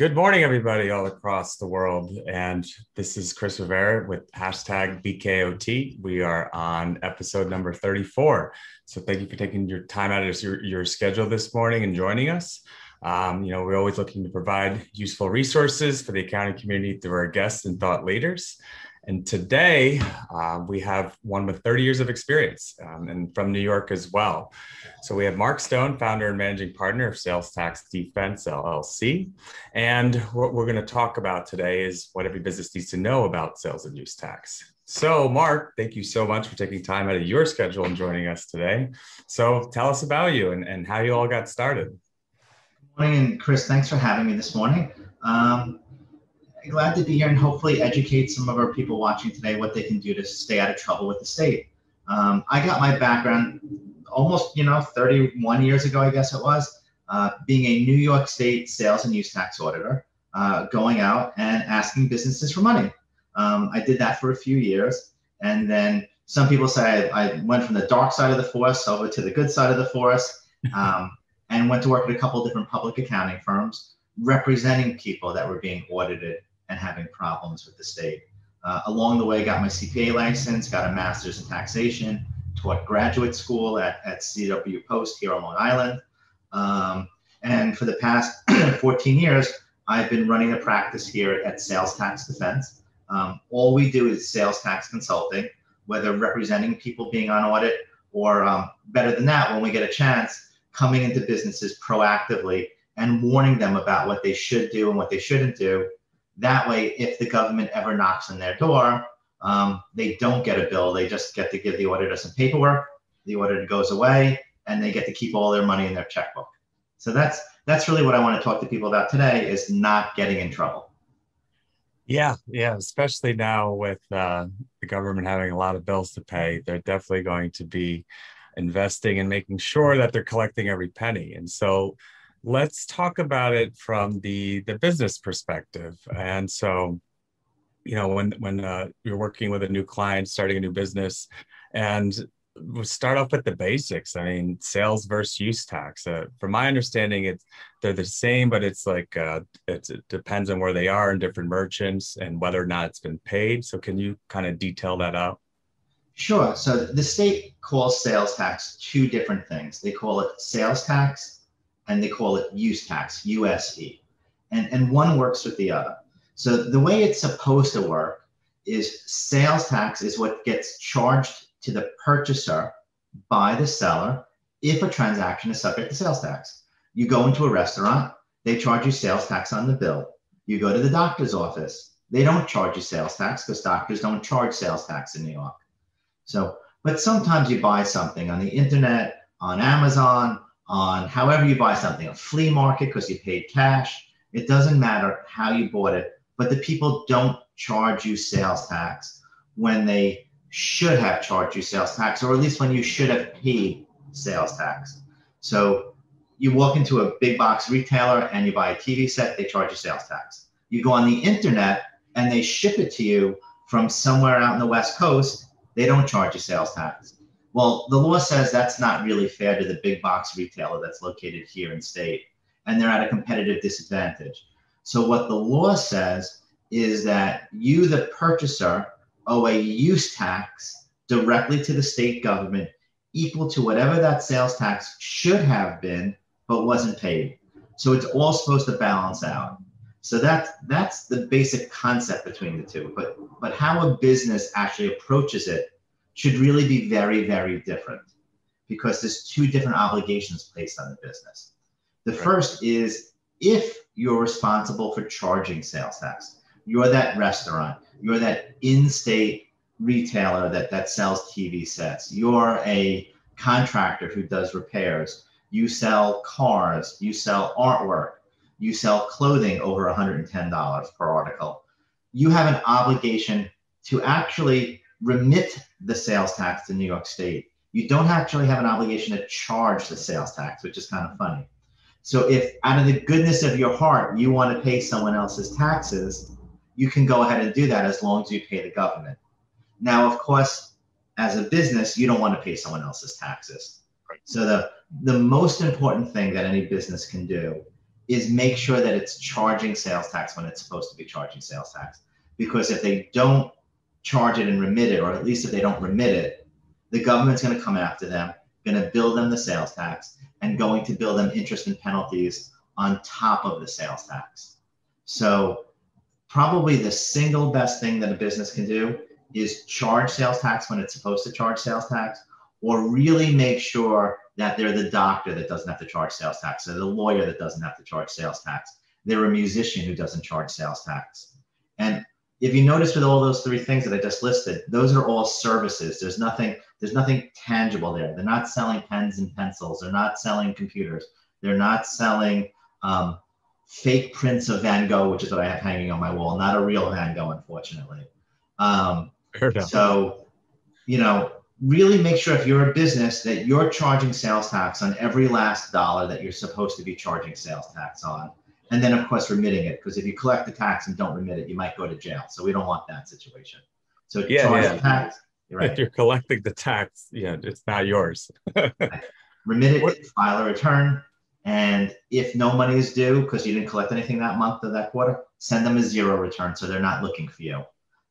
Good morning, everybody all across the world. And this is Chris Rivera with hashtag BKOT. We are on episode number 34. So thank you for taking your time out of your, your schedule this morning and joining us. Um, you know, we're always looking to provide useful resources for the accounting community through our guests and thought leaders. And today uh, we have one with 30 years of experience um, and from New York as well. So we have Mark Stone, founder and managing partner of Sales Tax Defense LLC. And what we're going to talk about today is what every business needs to know about sales and use tax. So, Mark, thank you so much for taking time out of your schedule and joining us today. So, tell us about you and, and how you all got started. Good morning, Chris, thanks for having me this morning. Um, glad to be here and hopefully educate some of our people watching today what they can do to stay out of trouble with the state. Um, I got my background almost, you know, 31 years ago, I guess it was, uh, being a New York State sales and use tax auditor, uh, going out and asking businesses for money. Um, I did that for a few years. And then some people say I, I, went from the dark side of the forest over to the good side of the forest um, and went to work at a couple different public accounting firms representing people that were being audited and having problems with the state. Uh, along the way, got my CPA license, got a master's in taxation, taught graduate school at, at CW Post here on Long Island. Um, and for the past 14 years, I've been running a practice here at Sales Tax Defense. Um, all we do is sales tax consulting, whether representing people being on audit or um, better than that, when we get a chance, coming into businesses proactively and warning them about what they should do and what they shouldn't do that way, if the government ever knocks on their door, um, they don't get a bill. They just get to give the auditor some paperwork. The auditor goes away, and they get to keep all their money in their checkbook. So that's that's really what I want to talk to people about today: is not getting in trouble. Yeah, yeah, especially now with uh, the government having a lot of bills to pay, they're definitely going to be investing and making sure that they're collecting every penny. And so let's talk about it from the the business perspective. And so you know when when uh, you're working with a new client starting a new business and we'll start off with the basics. I mean sales versus use tax. Uh, from my understanding it's they're the same but it's like uh, it's, it depends on where they are and different merchants and whether or not it's been paid. So can you kind of detail that out? Sure. So the state calls sales tax two different things. They call it sales tax and they call it use tax, USE. And, and one works with the other. So the way it's supposed to work is sales tax is what gets charged to the purchaser by the seller if a transaction is subject to sales tax. You go into a restaurant, they charge you sales tax on the bill. You go to the doctor's office, they don't charge you sales tax because doctors don't charge sales tax in New York. So, but sometimes you buy something on the internet, on Amazon, on however you buy something, a flea market because you paid cash. It doesn't matter how you bought it, but the people don't charge you sales tax when they should have charged you sales tax, or at least when you should have paid sales tax. So you walk into a big box retailer and you buy a TV set, they charge you sales tax. You go on the internet and they ship it to you from somewhere out in the West Coast, they don't charge you sales tax. Well, the law says that's not really fair to the big box retailer that's located here in state, and they're at a competitive disadvantage. So, what the law says is that you, the purchaser, owe a use tax directly to the state government equal to whatever that sales tax should have been but wasn't paid. So, it's all supposed to balance out. So that's that's the basic concept between the two. But but how a business actually approaches it should really be very, very different because there's two different obligations placed on the business. The right. first is if you're responsible for charging sales tax, you're that restaurant, you're that in-state retailer that, that sells TV sets, you're a contractor who does repairs, you sell cars, you sell artwork, you sell clothing over $110 per article. You have an obligation to actually remit the sales tax to New York State. You don't actually have an obligation to charge the sales tax, which is kind of funny. So if out of the goodness of your heart you want to pay someone else's taxes, you can go ahead and do that as long as you pay the government. Now, of course, as a business, you don't want to pay someone else's taxes. So the the most important thing that any business can do is make sure that it's charging sales tax when it's supposed to be charging sales tax. Because if they don't charge it and remit it, or at least if they don't remit it, the government's going to come after them, going to bill them the sales tax, and going to bill them interest and penalties on top of the sales tax. So, probably the single best thing that a business can do is charge sales tax when it's supposed to charge sales tax, or really make sure that they're the doctor that doesn't have to charge sales tax, or the lawyer that doesn't have to charge sales tax. They're a musician who doesn't charge sales tax. And if you notice with all those three things that I just listed, those are all services. There's nothing, there's nothing tangible there. They're not selling pens and pencils. They're not selling computers. They're not selling um, fake prints of Van Gogh, which is what I have hanging on my wall, not a real Van Gogh, unfortunately. Um, so, you know, really make sure if you're a business that you're charging sales tax on every last dollar that you're supposed to be charging sales tax on. And then, of course, remitting it, because if you collect the tax and don't remit it, you might go to jail. So we don't want that situation. So yeah, charge yeah. the tax. You're right. If you're collecting the tax, yeah, it's not yours. Remit it, file a return, and if no money is due because you didn't collect anything that month or that quarter, send them a zero return so they're not looking for you.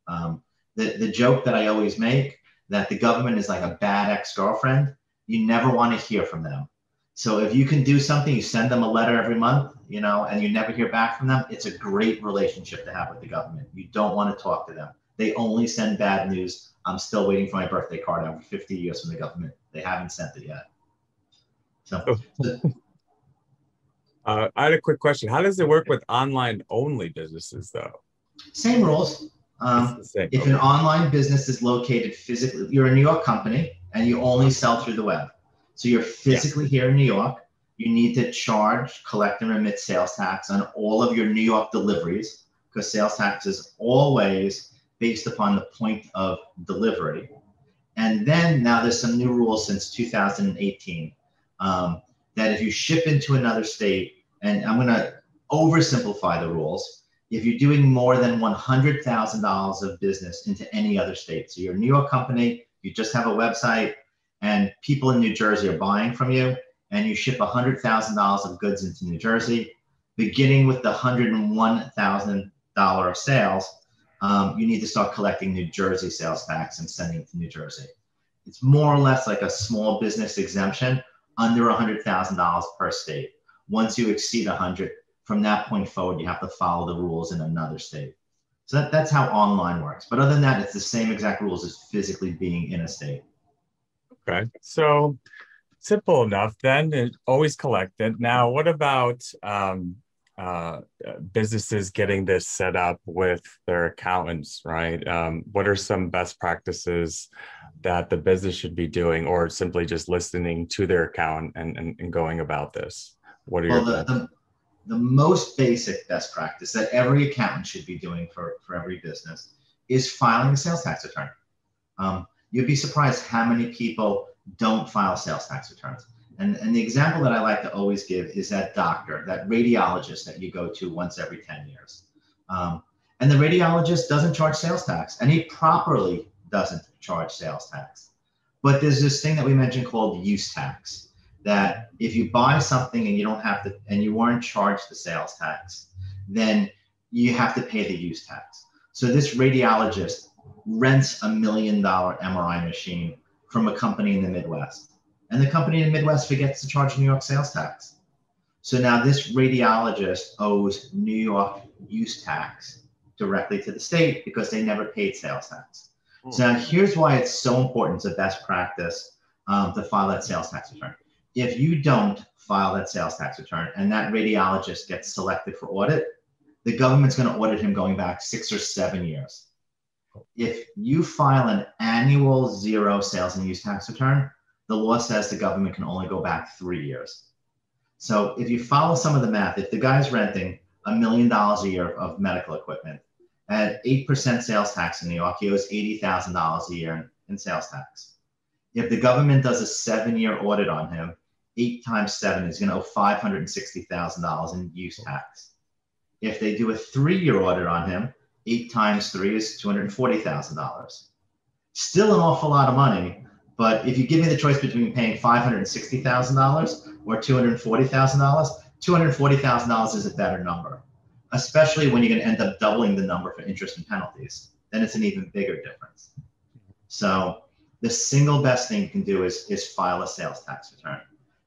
Um, the, the joke that I always make that the government is like a bad ex-girlfriend, you never want to hear from them. So if you can do something, you send them a letter every month, you know, and you never hear back from them, it's a great relationship to have with the government. You don't want to talk to them. They only send bad news. I'm still waiting for my birthday card over 50 years from the government. They haven't sent it yet. So, uh, I had a quick question. How does it work with online only businesses though? Same rules. Um, if an online business is located physically, you're a New York company and you only sell through the web. So you're physically here in New York. You need to charge, collect, and remit sales tax on all of your New York deliveries because sales tax is always based upon the point of delivery. And then now there's some new rules since 2018 um, that if you ship into another state, and I'm going to oversimplify the rules, if you're doing more than $100,000 of business into any other state. So you're a New York company, you just have a website, and people in New Jersey are buying from you, and you ship $100,000 of goods into New Jersey, beginning with the $101,000 of sales, um, you need to start collecting New Jersey sales tax and sending it to New Jersey. It's more or less like a small business exemption under $100,000 per state. Once you exceed 100, from that point forward, you have to follow the rules in another state. So that, that's how online works. But other than that, it's the same exact rules as physically being in a state. Okay. So simple enough then, always collect it. Now, what about um, uh, businesses getting this set up with their accountants, right? Um, what are some best practices that the business should be doing or simply just listening to their account and, and, and going about this? What are well, your the, the most basic best practice that every accountant should be doing for, for every business is filing a sales tax return. Um, you'd be surprised how many people don't file sales tax returns. And, and the example that I like to always give is that doctor, that radiologist that you go to once every 10 years. Um, and the radiologist doesn't charge sales tax, and he properly doesn't charge sales tax. But there's this thing that we mentioned called use tax that if you buy something and you don't have to and you weren't charged the sales tax, then you have to pay the use tax. So this radiologist rents a million dollar MRI machine from a company in the Midwest. And the company in the Midwest forgets to charge New York sales tax. So now this radiologist owes New York use tax directly to the state because they never paid sales tax. Hmm. So now here's why it's so important. A best practice um, to file that sales tax return if you don't file that sales tax return and that radiologist gets selected for audit, the government's going to audit him going back six or seven years. If you file an annual zero sales and use tax return, the law says the government can only go back three years. So if you follow some of the math, if the guy's renting a million dollars a year of medical equipment at 8% sales tax in New York, he owes $80,000 a year in, sales tax. If the government does a seven year audit on him, eight times seven is going to owe $560,000 in use tax. If they do a three year audit on him, eight times three is $240,000. Still an awful lot of money, but if you give me the choice between paying $560,000 or $240,000, $240,000 is a better number, especially when you're going to end up doubling the number for interest and penalties. Then it's an even bigger difference. So the single best thing you can do is, is file a sales tax return.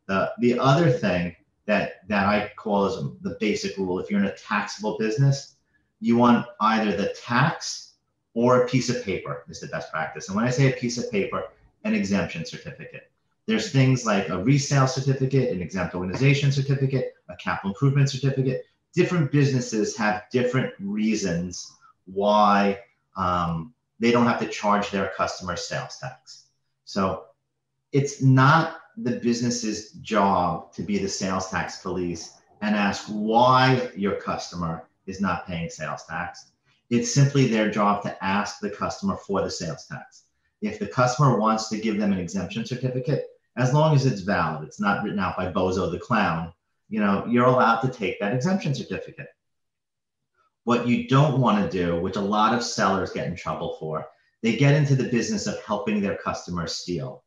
The, the other thing that, that I call as the basic rule, if you're in a taxable business, you want either the tax or a piece of paper is the best practice. And when I say a piece of paper, an exemption certificate. There's things like a resale certificate, an exempt organization certificate, a capital improvement certificate. Different businesses have different reasons why um, they don't have to charge their customers sales tax. So it's not the business's job to be the sales tax police and ask why your customer is not paying sales tax. It's simply their job to ask the customer for the sales tax. If the customer wants to give them an exemption certificate, as long as it's valid, it's not written out by Bozo the clown, you know, you're allowed to take that exemption certificate. What you don't want to do, which a lot of sellers get in trouble for, they get into the business of helping their customers steal.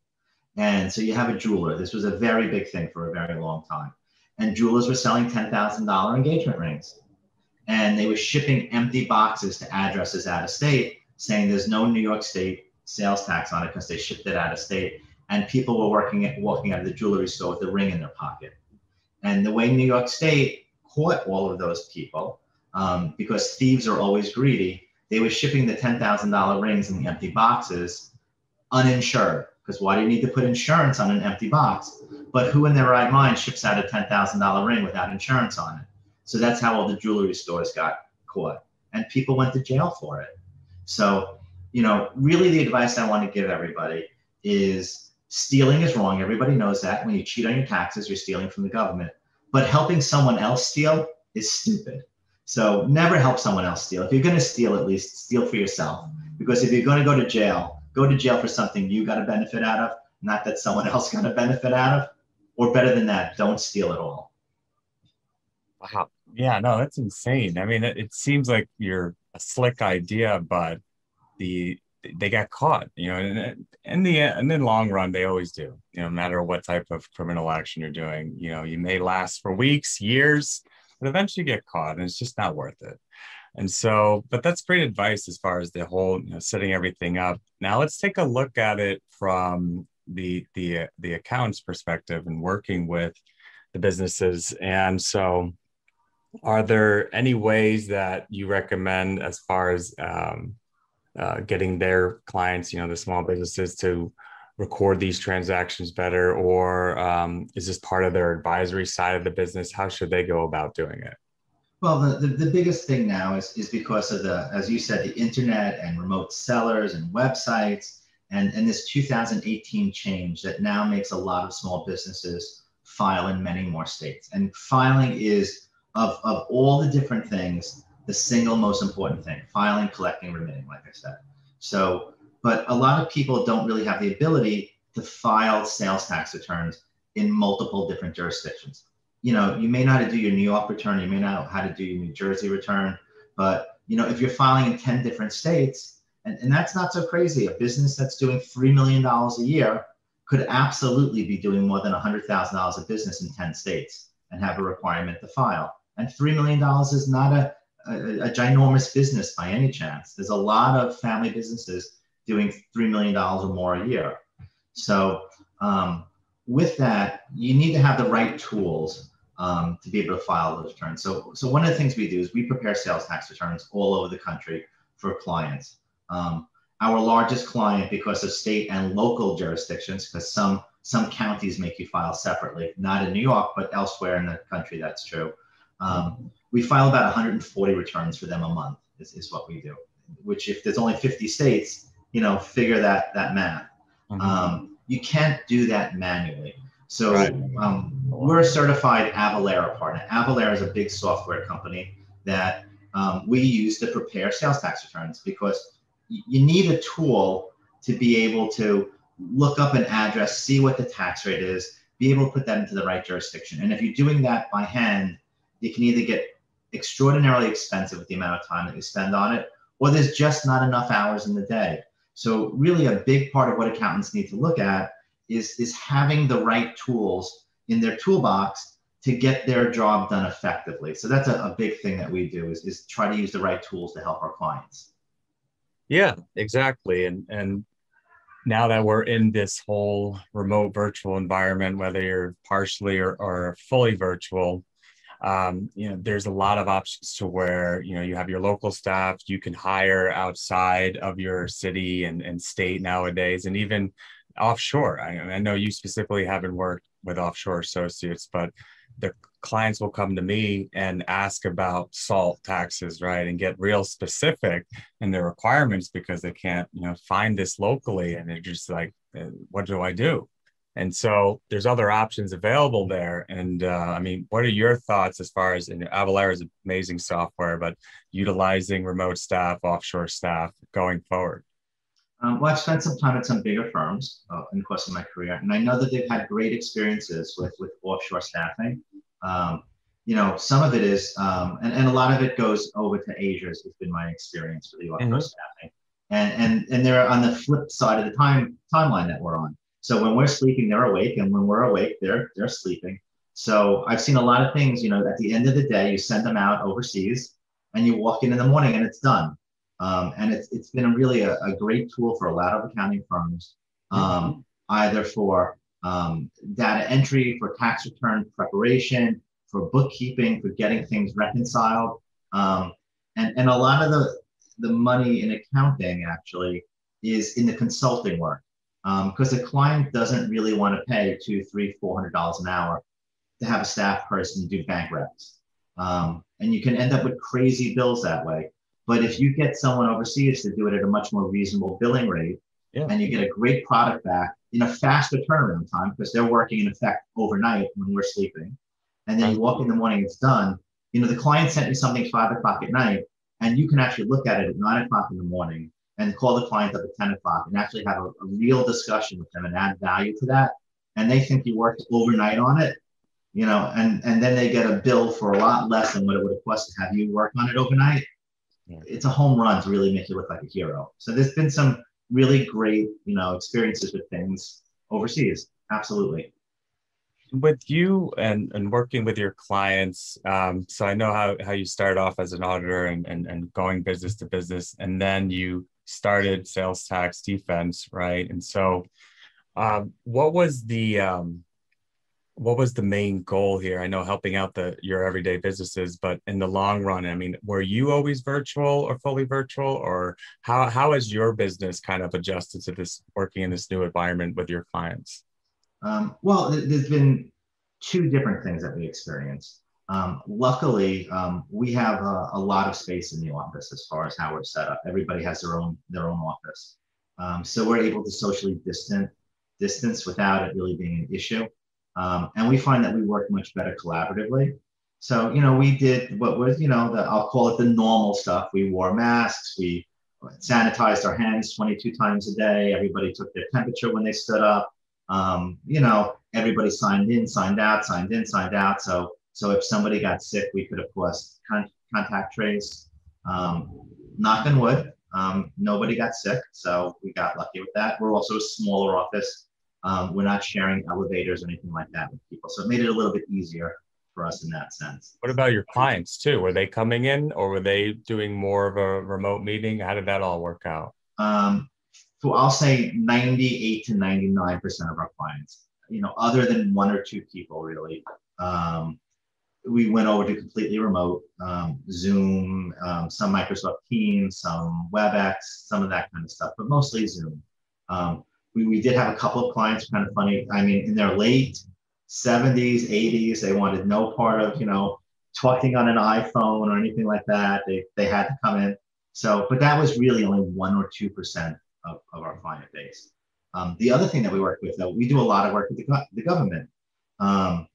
And so you have a jeweler. This was a very big thing for a very long time. And jewelers were selling $10,000 engagement rings. And they were shipping empty boxes to addresses out of state saying there's no New York State sales tax on it because they shipped it out of state. And people were working at, walking out of the jewelry store with a ring in their pocket. And the way New York State caught all of those people, um, because thieves are always greedy, they were shipping the $10,000 rings in the empty boxes uninsured because why do you need to put insurance on an empty box? But who in their right mind ships out a $10,000 ring without insurance on it? So that's how all the jewelry stores got caught. And people went to jail for it. So, you know, really the advice I want to give everybody is stealing is wrong. Everybody knows that. When you cheat on your taxes, you're stealing from the government. But helping someone else steal is stupid. So never help someone else steal. If you're going to steal, at least steal for yourself. Because if you're going to go to jail, go to jail for something you got a benefit out of, not that someone else got a benefit out of. Or better than that, don't steal at all. Wow. Yeah, no, that's insane. I mean, it, it seems like you're a slick idea, but the they got caught, you know, and in the in the long run, they always do. You know, no matter what type of criminal action you're doing, you know, you may last for weeks, years, but eventually get caught, and it's just not worth it. And so, but that's great advice as far as the whole, you know, setting everything up. Now let's take a look at it from the the the accounts perspective and working with the businesses. And so, are there any ways that you recommend as far as um, uh, getting their clients, you know, the small businesses to record these transactions better, or um, is this part of their advisory side of the business? How should they go about doing it? Well, the, the, the, biggest thing now is, is because of the, as you said, the internet and remote sellers and websites and, and this 2018 change that now makes a lot of small businesses file in many more states. And filing is, of, of all the different things, the single most important thing filing, collecting, remitting, like I said. So, but a lot of people don't really have the ability to file sales tax returns in multiple different jurisdictions you know, you may not have to do your New York return, you may not know how to do your New Jersey return, but you know, if you're filing in 10 different states, and, and that's not so crazy. A business that's doing $3 million a year could absolutely be doing more than $100,000 of business in 10 states and have a requirement to file. And $3 million is not a, a, a ginormous business by any chance. There's a lot of family businesses doing $3 million or more a year. So, um, with that, you need to have the right tools um, to be able to file those returns. So, so one of the things we do is we prepare sales tax returns all over the country for clients. Um, our largest client, because of state and local jurisdictions, because some some counties make you file separately, not in New York, but elsewhere in the country, that's true. Um, we file about 140 returns for them a month. Is, is what we do. Which, if there's only 50 states, you know, figure that that math. Mm-hmm. Um, you can't do that manually. So right. um, we're a certified Avalara partner. Avalara is a big software company that um, we use to prepare sales tax returns because you need a tool to be able to look up an address, see what the tax rate is, be able to put that into the right jurisdiction. And if you're doing that by hand, you can either get extraordinarily expensive with the amount of time that you spend on it, or there's just not enough hours in the day. So really a big part of what accountants need to look at is, is having the right tools in their toolbox to get their job done effectively. So that's a, a big thing that we do is, is try to use the right tools to help our clients. Yeah, exactly. And and now that we're in this whole remote virtual environment, whether you're partially or, or fully virtual, um, you know, there's a lot of options to where, you know, you have your local staff, you can hire outside of your city and, and state nowadays, and even offshore. I, I know you specifically haven't worked with offshore associates, but the clients will come to me and ask about salt taxes, right? And get real specific in their requirements because they can't, you know, find this locally. And they're just like, uh, what do I do? And so there's other options available there. And uh, I mean, what are your thoughts as far as and Avalara is amazing software, but utilizing remote staff, offshore staff going forward? Um, well, I've spent some time at some bigger firms uh, in the course of my career, and I know that they've had great experiences with, with offshore staffing. Um, you know, some of it is, um, and, and a lot of it goes over to Asia, has been my experience with the offshore mm-hmm. staffing. And, and, and they're on the flip side of the time timeline that we're on. So when we're sleeping, they're awake, and when we're awake, they're they're sleeping. So I've seen a lot of things. You know, at the end of the day, you send them out overseas, and you walk in in the morning, and it's done. Um, and it's, it's been a really a, a, great tool for a lot of accounting firms, um, mm-hmm. either for um, data entry, for tax return preparation, for bookkeeping, for getting things reconciled. Um, and, and a lot of the, the money in accounting actually is in the consulting work because um, a client doesn't really want to pay two, three, four hundred dollars an hour to have a staff person do bank recs. Um, and you can end up with crazy bills that way. But if you get someone overseas to do it at a much more reasonable billing rate, yeah. and you get a great product back in a faster turnaround time because they're working in effect overnight when we're sleeping, and then you walk in the morning, it's done. You know, the client sent you something five o'clock at night, and you can actually look at it at nine o'clock in the morning and call the client up at 10 o'clock and actually have a, a real discussion with them and add value to that. And they think you worked overnight on it, you know, and, and then they get a bill for a lot less than what it would have cost to have you work on it overnight it's a home run to really make you look like a hero. So there's been some really great, you know, experiences with things overseas. Absolutely. With you and, and working with your clients, um, so I know how, how you start off as an auditor and, and, and going business to business, and then you started sales tax defense, right? And so, um, what was the um, what was the main goal here? I know helping out the your everyday businesses, but in the long run, I mean, were you always virtual or fully virtual, or how how has your business kind of adjusted to this working in this new environment with your clients? Um, well, there's been two different things that we experienced. Um, luckily, um, we have a, a, lot of space in the office as far as how we're set up. Everybody has their own their own office, um, so we're able to socially distant distance without it really being an issue. Um, and we find that we work much better collaboratively. So, you know, we did what was, you know, the, I'll call it the normal stuff. We wore masks, we sanitized our hands 22 times a day. Everybody took their temperature when they stood up. Um, you know, everybody signed in, signed out, signed in, signed out. So, so if somebody got sick, we could, of course, con- contact trace. Um, knock on wood, um, nobody got sick. So we got lucky with that. We're also a smaller office. Um, we're not sharing elevators or anything like that with people. So it made it a little bit easier for us in that sense. What about your clients too? Were they coming in or were they doing more of a remote meeting? How did that all work out? Um, so I'll say 98 to 99% of our clients, you know, other than one or two people really, um, we went over to completely remote, um, Zoom, um, some Microsoft Teams, some WebEx, some of that kind of stuff, but mostly Zoom. Um, we, we did have a couple of clients, kind of funny. I mean, in their late 70s, 80s, they wanted no part of, you know, talking on an iPhone or anything like that. They, they had to come in. So, but that was really only one or 2% of, of our client base. Um, the other thing that we work with, though, we do a lot of work with the, the government. Um,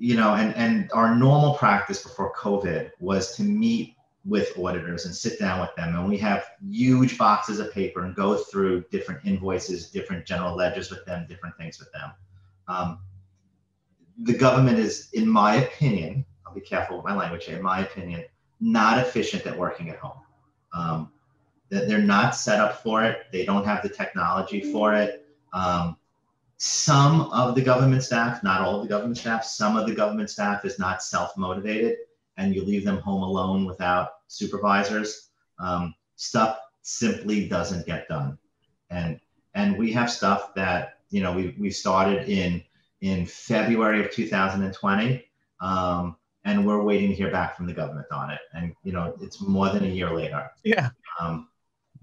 you know, and, and our normal practice before COVID was to meet with auditors and sit down with them. And we have huge boxes of paper and go through different invoices different general ledgers with them different things with them. Um, the government is in my opinion i'll be careful with my language in my opinion not efficient at working at home. Um, they're not set up for it. They don't have the technology for it. Um, some of the government staff, not all of the government staff, some of the government staff is not self-motivated and you leave them home alone without supervisors. Um, stuff simply doesn't get done. And, and we have stuff that, you know, we, we started in, in February of 2020. Um, and we're waiting to hear back from the government on it. And, you know, it's more than a year later. Yeah. Um,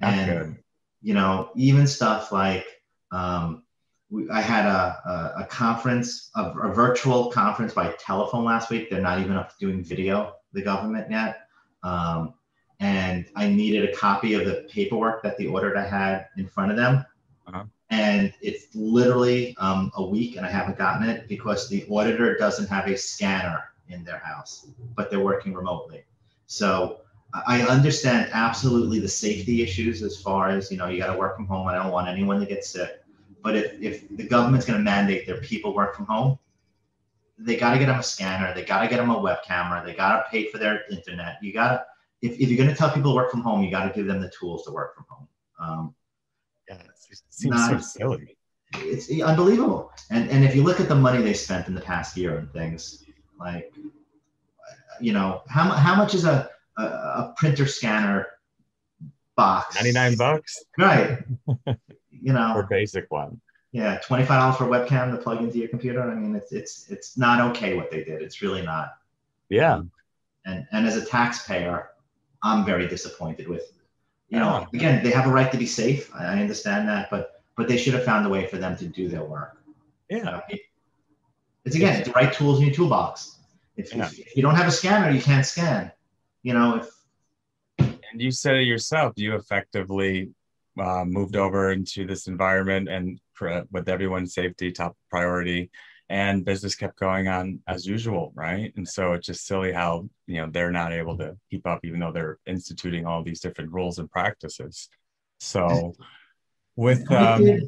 and, good. you know, even stuff like, um, we, I had a, a, a conference, a, a, virtual conference by telephone last week. They're not even up to doing video, the government yet. Um, and I needed a copy of the paperwork that the auditor had in front of them. Uh-huh. And it's literally um, a week and I haven't gotten it because the auditor doesn't have a scanner in their house, but they're working remotely. So I understand absolutely the safety issues as far as, you know, you got to work from home. I don't want anyone to get sick. But if, if the government's going to mandate their people work from home, they got to get them a scanner. They got to get them a web camera. They got to pay for their internet. You got to, if, if you're going to tell people to work from home, you got to give them the tools to work from home. Um, yeah, it seems not, so silly. It's unbelievable. And and if you look at the money they spent in the past year and things like, you know, how how much is a a, a printer scanner box? Ninety nine bucks. Right. you know, for basic one. Yeah, twenty five dollars for a webcam to plug into your computer. I mean, it's it's it's not okay what they did. It's really not. Yeah. And and as a taxpayer, I'm very disappointed with. You know, oh. again, they have a right to be safe. I understand that, but but they should have found a way for them to do their work. Yeah. it's again, it's the right tools in your toolbox. If, yeah. if, if you don't have a scanner, you can't scan. You know, if and you said it yourself, you effectively uh, moved over into this environment and with everyone's safety top priority. And business kept going on as usual right? And so it's just silly how you know they're not able to keep up even though they're instituting all these different rules and practices. So with um,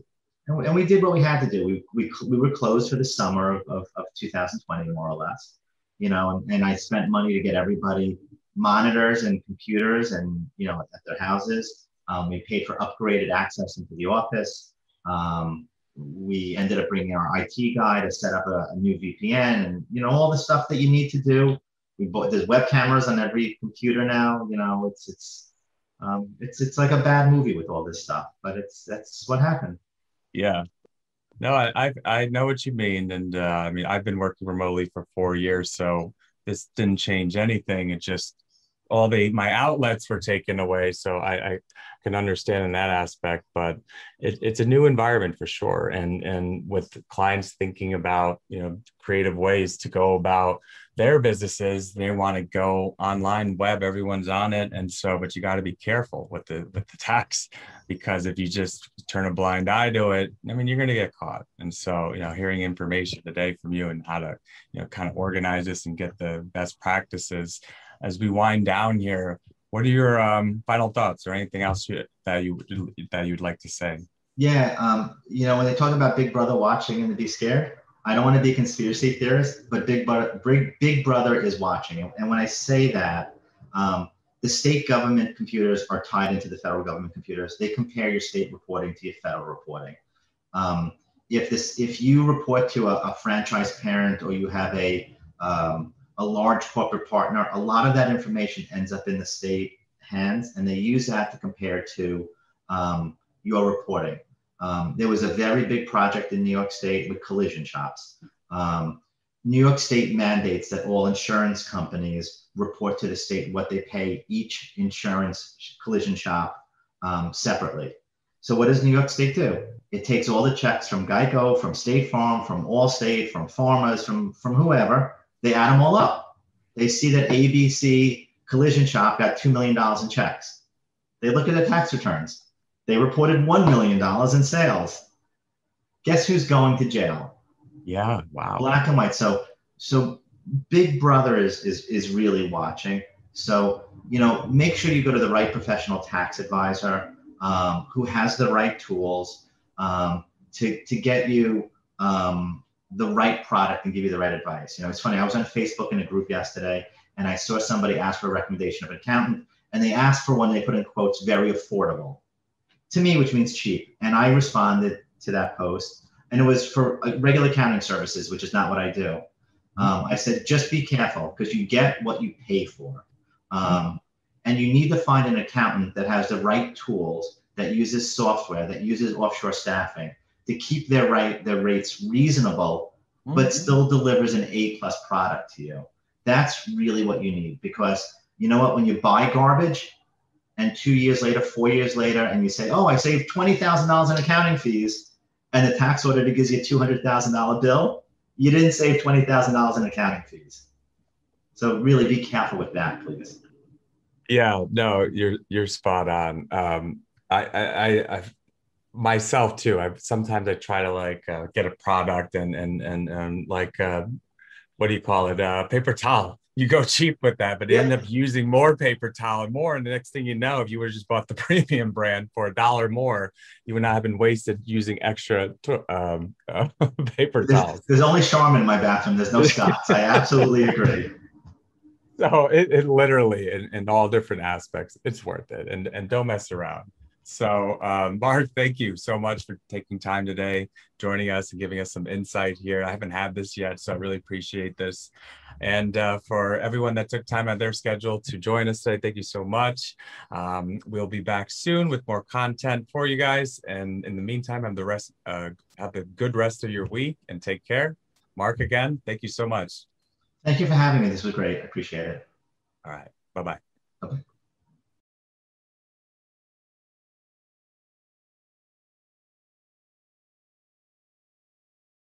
and we did what we had to do. We, we, we were closed for the summer of, of, of 2020 more or less you know and, and i spent money to get everybody monitors and computers and you know at their houses um, we paid for upgraded access into the office. Um, we ended up bringing our IT guy to set up a, a, new VPN and you know all the stuff that you need to do. We bought there's web cameras on every computer now. You know it's it's um, it's it's like a bad movie with all this stuff, but it's that's what happened. Yeah, no, I I, know what you mean, and uh, I mean I've been working remotely for four years, so this didn't change anything. It just all the my outlets were taken away so I, I can understand in that aspect but it, it's a new environment for sure. And and with clients thinking about you know creative ways to go about their businesses they want to go online web everyone's on it. And so but you got to be careful with the with the tax because if you just turn a blind eye to it i mean you're going to get caught. And so you know hearing information today from you and how to you know kind of organize this and get the best practices as we wind down here, what are your um, final thoughts or anything else you, that you that you'd like to say? Yeah, um, you know, when they talk about Big Brother watching and to be scared, I don't want to be a conspiracy theorist, but Big Brother, Big, Big Brother is watching. And when I say that, um, the state government computers are tied into the federal government computers. They compare your state reporting to your federal reporting. Um, if this, if you report to a, a franchise parent or you have a um, a large corporate partner, a lot of that information ends up in the state hands, and they use that to compare to um, your reporting. Um, there was a very big project in New York State with collision shops. Um, New York State mandates that all insurance companies report to the state what they pay each insurance collision shop um, separately. So what does New York State do? It takes all the checks from Geico, from State Farm, from Allstate, from Farmers, from from whoever, they add them all up. They see that ABC Collision Shop got $2 million in checks. They look at the tax returns. They reported $1 million in sales. Guess who's going to jail? Yeah, wow. Black and white. So, so Big Brother is, is, is really watching. So, you know, make sure you go to the right professional tax advisor um, who has the right tools um, to, to get you um, the right product and give you the right advice. You know, it's funny. I was on Facebook in a group yesterday, and I saw somebody ask for a recommendation of an accountant, and they asked for one they put in quotes very affordable to me, which means cheap. And I responded to that post. and it was for uh, regular accounting services, which is not what I do. Um, I said, just be careful because you get what you pay for. Um, and you need to find an accountant that has the right tools, that uses software, that uses offshore staffing to keep their right their rates reasonable, mm-hmm. but still delivers an A plus product to you. That's really what you need because you know what? When you buy garbage, and two years later, four years later, and you say, "Oh, I saved twenty thousand dollars in accounting fees," and the tax auditor gives you a two hundred thousand dollar bill, you didn't save twenty thousand dollars in accounting fees. So really, be careful with that, please. Yeah, no, you're you're spot on. Um, I, I, I, myself too. I sometimes I try to like uh, get a product and and and and like uh, what do you call it? Uh, paper towel you go cheap with that, but yeah. end up using more paper towel and more. And the next thing you know, if you would have just bought the premium brand for a dollar more, you would not have been wasted using extra um, uh, paper there's, towels. There's only Charmin in my bathroom. There's no Scott's. I absolutely agree. So it, it literally, in, in all different aspects, it's worth it. And and don't mess around. So, um, Mark, thank you so much for taking time today, joining us, and giving us some insight here. I haven't had this yet, so I really appreciate this. And uh, for everyone that took time out their schedule to join us today, thank you so much. Um, we'll be back soon with more content for you guys. And in the meantime, have the rest, uh, have a good rest of your week, and take care. Mark, again, thank you so much. Thank you for having me. This was great. I appreciate it. All right. Bye bye.